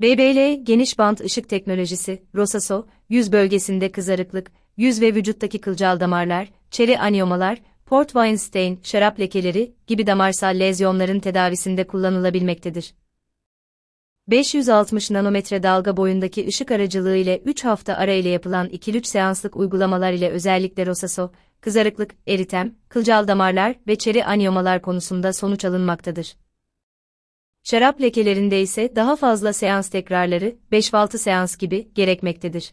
BBL geniş bant ışık teknolojisi, Rosaso, yüz bölgesinde kızarıklık, yüz ve vücuttaki kılcal damarlar, çeri aniomalar, port Weinstein, şarap lekeleri gibi damarsal lezyonların tedavisinde kullanılabilmektedir. 560 nanometre dalga boyundaki ışık aracılığı ile 3 hafta ara ile yapılan 2-3 seanslık uygulamalar ile özellikle Rosaso, kızarıklık, eritem, kılcal damarlar ve çeri aniomalar konusunda sonuç alınmaktadır. Şarap lekelerinde ise daha fazla seans tekrarları, 5-6 seans gibi gerekmektedir.